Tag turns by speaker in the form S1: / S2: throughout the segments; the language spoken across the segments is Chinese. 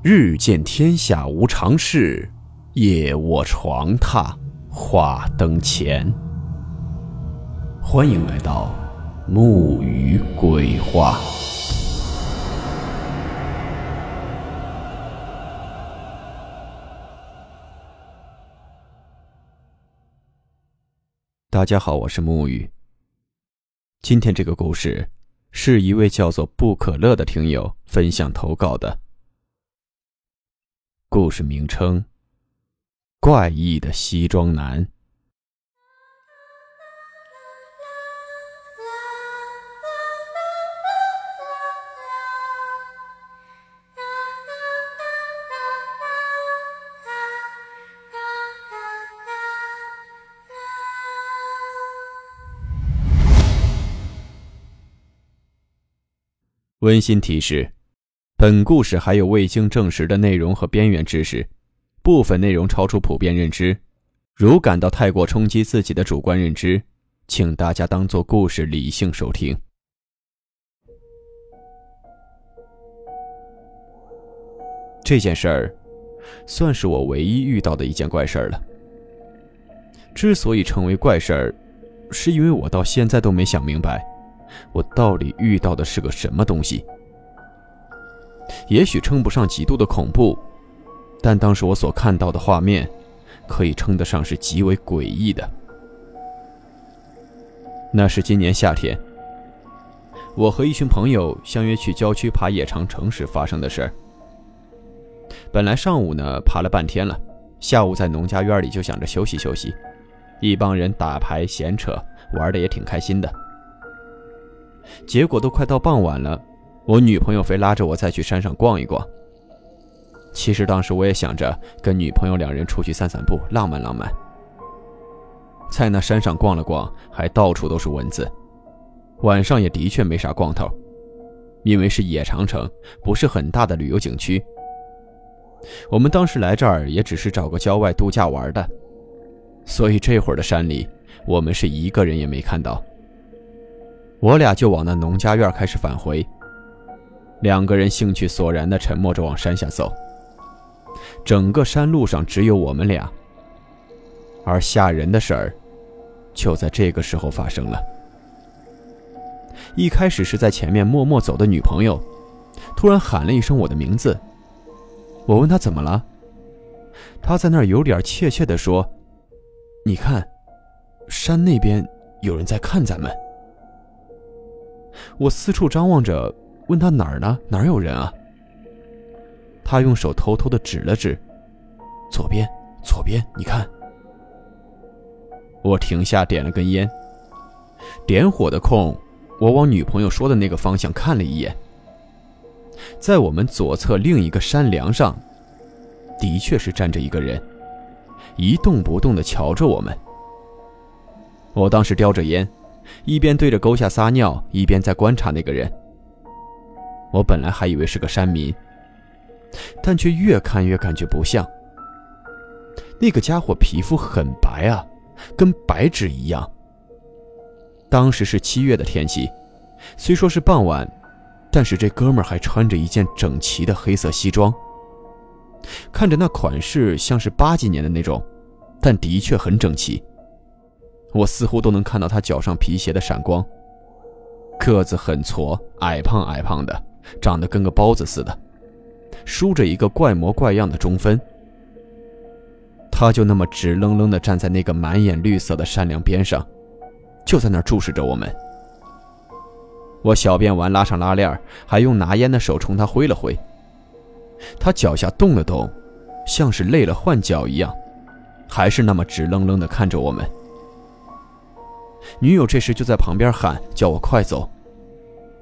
S1: 日见天下无常事，夜卧床榻话灯前。欢迎来到木鱼鬼话。大家好，我是木鱼。今天这个故事是一位叫做不可乐的听友分享投稿的。故事名称：怪异的西装男。温馨提示。本故事还有未经证实的内容和边缘知识，部分内容超出普遍认知。如感到太过冲击自己的主观认知，请大家当做故事理性收听。这件事儿，算是我唯一遇到的一件怪事儿了。之所以成为怪事儿，是因为我到现在都没想明白，我到底遇到的是个什么东西。也许称不上极度的恐怖，但当时我所看到的画面，可以称得上是极为诡异的。那是今年夏天，我和一群朋友相约去郊区爬野长城时发生的事儿。本来上午呢爬了半天了，下午在农家院里就想着休息休息，一帮人打牌闲扯，玩的也挺开心的。结果都快到傍晚了。我女朋友非拉着我再去山上逛一逛。其实当时我也想着跟女朋友两人出去散散步，浪漫浪漫。在那山上逛了逛，还到处都是蚊子。晚上也的确没啥光头，因为是野长城，不是很大的旅游景区。我们当时来这儿也只是找个郊外度假玩的，所以这会儿的山里，我们是一个人也没看到。我俩就往那农家院开始返回。两个人兴趣索然地沉默着往山下走。整个山路上只有我们俩。而吓人的事儿，就在这个时候发生了。一开始是在前面默默走的女朋友，突然喊了一声我的名字。我问她怎么了，她在那儿有点怯怯地说：“你看，山那边有人在看咱们。”我四处张望着。问他哪儿呢？哪儿有人啊？他用手偷偷的指了指，左边，左边，你看。我停下，点了根烟。点火的空，我往女朋友说的那个方向看了一眼，在我们左侧另一个山梁上，的确是站着一个人，一动不动的瞧着我们。我当时叼着烟，一边对着沟下撒尿，一边在观察那个人。我本来还以为是个山民，但却越看越感觉不像。那个家伙皮肤很白啊，跟白纸一样。当时是七月的天气，虽说是傍晚，但是这哥们儿还穿着一件整齐的黑色西装。看着那款式像是八几年的那种，但的确很整齐。我似乎都能看到他脚上皮鞋的闪光。个子很矬，矮胖矮胖的。长得跟个包子似的，梳着一个怪模怪样的中分。他就那么直愣愣地站在那个满眼绿色的山梁边上，就在那儿注视着我们。我小便完拉上拉链，还用拿烟的手冲他挥了挥。他脚下动了动，像是累了换脚一样，还是那么直愣愣地看着我们。女友这时就在旁边喊叫我快走，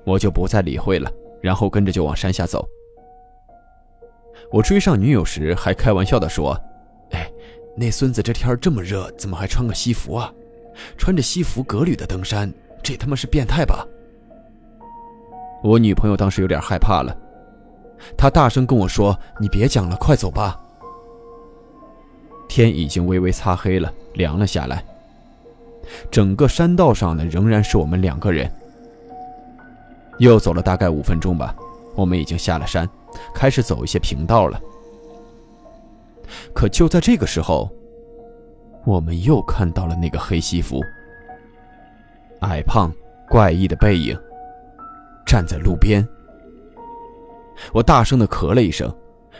S1: 我就不再理会了。然后跟着就往山下走。我追上女友时还开玩笑的说：“哎，那孙子这天这么热，怎么还穿个西服啊？穿着西服革履的登山，这他妈是变态吧？”我女朋友当时有点害怕了，她大声跟我说：“你别讲了，快走吧。”天已经微微擦黑了，凉了下来。整个山道上呢，仍然是我们两个人。又走了大概五分钟吧，我们已经下了山，开始走一些平道了。可就在这个时候，我们又看到了那个黑西服，矮胖、怪异的背影，站在路边。我大声的咳了一声，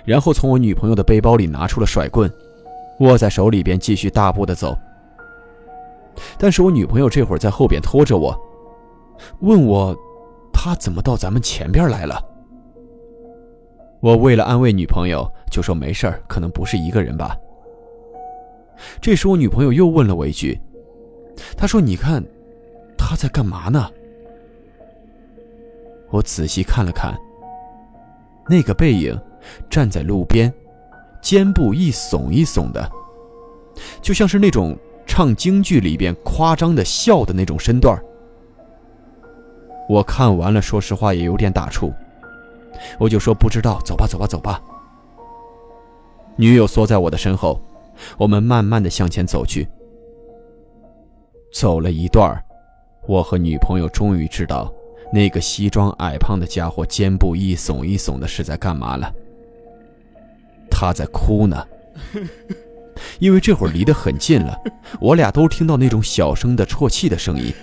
S1: 然后从我女朋友的背包里拿出了甩棍，握在手里边，继续大步的走。但是我女朋友这会儿在后边拖着我，问我，他怎么到咱们前边来了？我为了安慰女朋友，就说没事儿，可能不是一个人吧。这时我女朋友又问了我一句，她说：“你看，他在干嘛呢？”我仔细看了看，那个背影站在路边，肩部一耸一耸的，就像是那种。唱京剧里边夸张的笑的那种身段我看完了，说实话也有点打怵，我就说不知道，走吧，走吧，走吧。女友缩在我的身后，我们慢慢的向前走去。走了一段我和女朋友终于知道，那个西装矮胖的家伙肩部一耸一耸的是在干嘛了。他在哭呢。因为这会儿离得很近了，我俩都听到那种小声的啜泣的声音。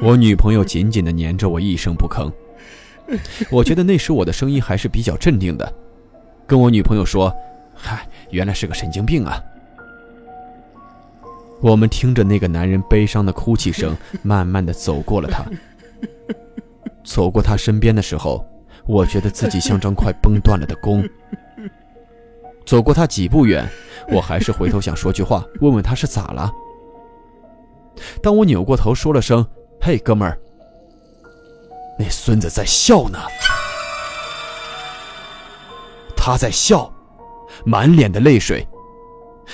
S1: 我女朋友紧紧地粘着我，一声不吭。我觉得那时我的声音还是比较镇定的，跟我女朋友说：“嗨，原来是个神经病啊。”我们听着那个男人悲伤的哭泣声，慢慢地走过了他。走过他身边的时候，我觉得自己像张快崩断了的弓。走过他几步远，我还是回头想说句话，问问他是咋了。当我扭过头说了声“嘿，哥们儿”，那孙子在笑呢。他在笑，满脸的泪水。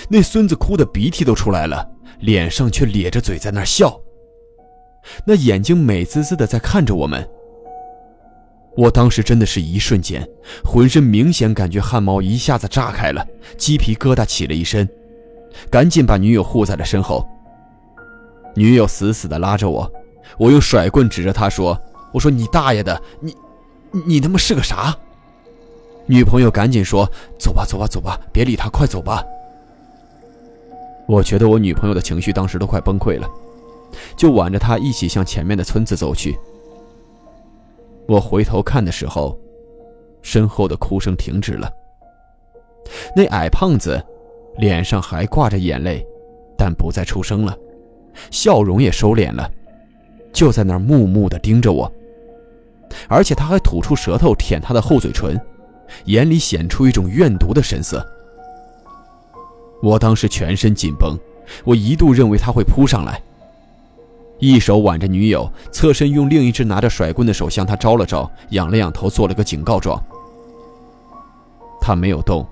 S1: 那孙子哭的鼻涕都出来了，脸上却咧着嘴在那笑。那眼睛美滋滋的在看着我们。我当时真的是一瞬间，浑身明显感觉汗毛一下子炸开了，鸡皮疙瘩起了一身，赶紧把女友护在了身后。女友死死的拉着我，我用甩棍指着他说：“我说你大爷的，你，你他妈是个啥？”女朋友赶紧说：“走吧，走吧，走吧，别理他，快走吧。”我觉得我女朋友的情绪当时都快崩溃了，就挽着她一起向前面的村子走去。我回头看的时候，身后的哭声停止了。那矮胖子脸上还挂着眼泪，但不再出声了，笑容也收敛了，就在那儿木木地盯着我。而且他还吐出舌头舔他的厚嘴唇，眼里显出一种怨毒的神色。我当时全身紧绷，我一度认为他会扑上来。一手挽着女友，侧身用另一只拿着甩棍的手向她招了招，仰了仰头，做了个警告状。他没有动，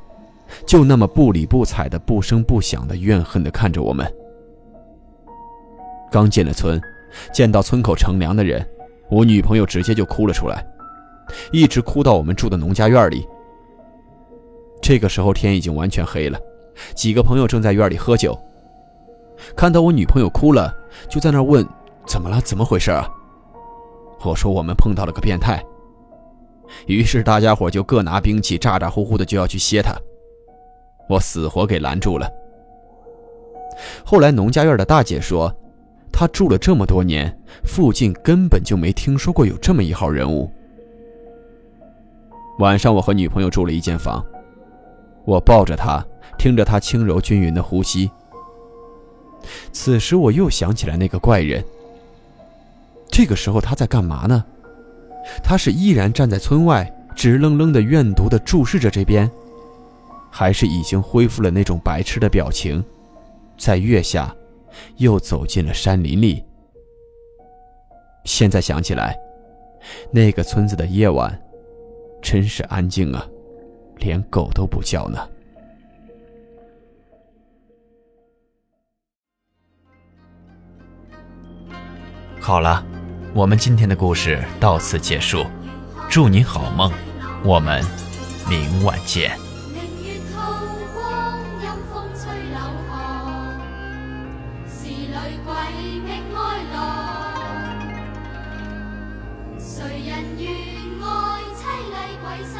S1: 就那么不理不睬的、不声不响的、怨恨的看着我们。刚进了村，见到村口乘凉的人，我女朋友直接就哭了出来，一直哭到我们住的农家院里。这个时候天已经完全黑了，几个朋友正在院里喝酒。看到我女朋友哭了，就在那问：“怎么了？怎么回事啊？”我说：“我们碰到了个变态。”于是大家伙就各拿兵器，咋咋呼呼的就要去歇他。我死活给拦住了。后来农家院的大姐说，他住了这么多年，附近根本就没听说过有这么一号人物。晚上我和女朋友住了一间房，我抱着她，听着她轻柔均匀的呼吸。此时我又想起来那个怪人。这个时候他在干嘛呢？他是依然站在村外，直愣愣的怨毒的注视着这边，还是已经恢复了那种白痴的表情，在月下，又走进了山林里。现在想起来，那个村子的夜晚，真是安静啊，连狗都不叫呢。
S2: 好了，我们今天的故事到此结束，祝你好梦，我们明晚见。谁人愿爱凄厉鬼新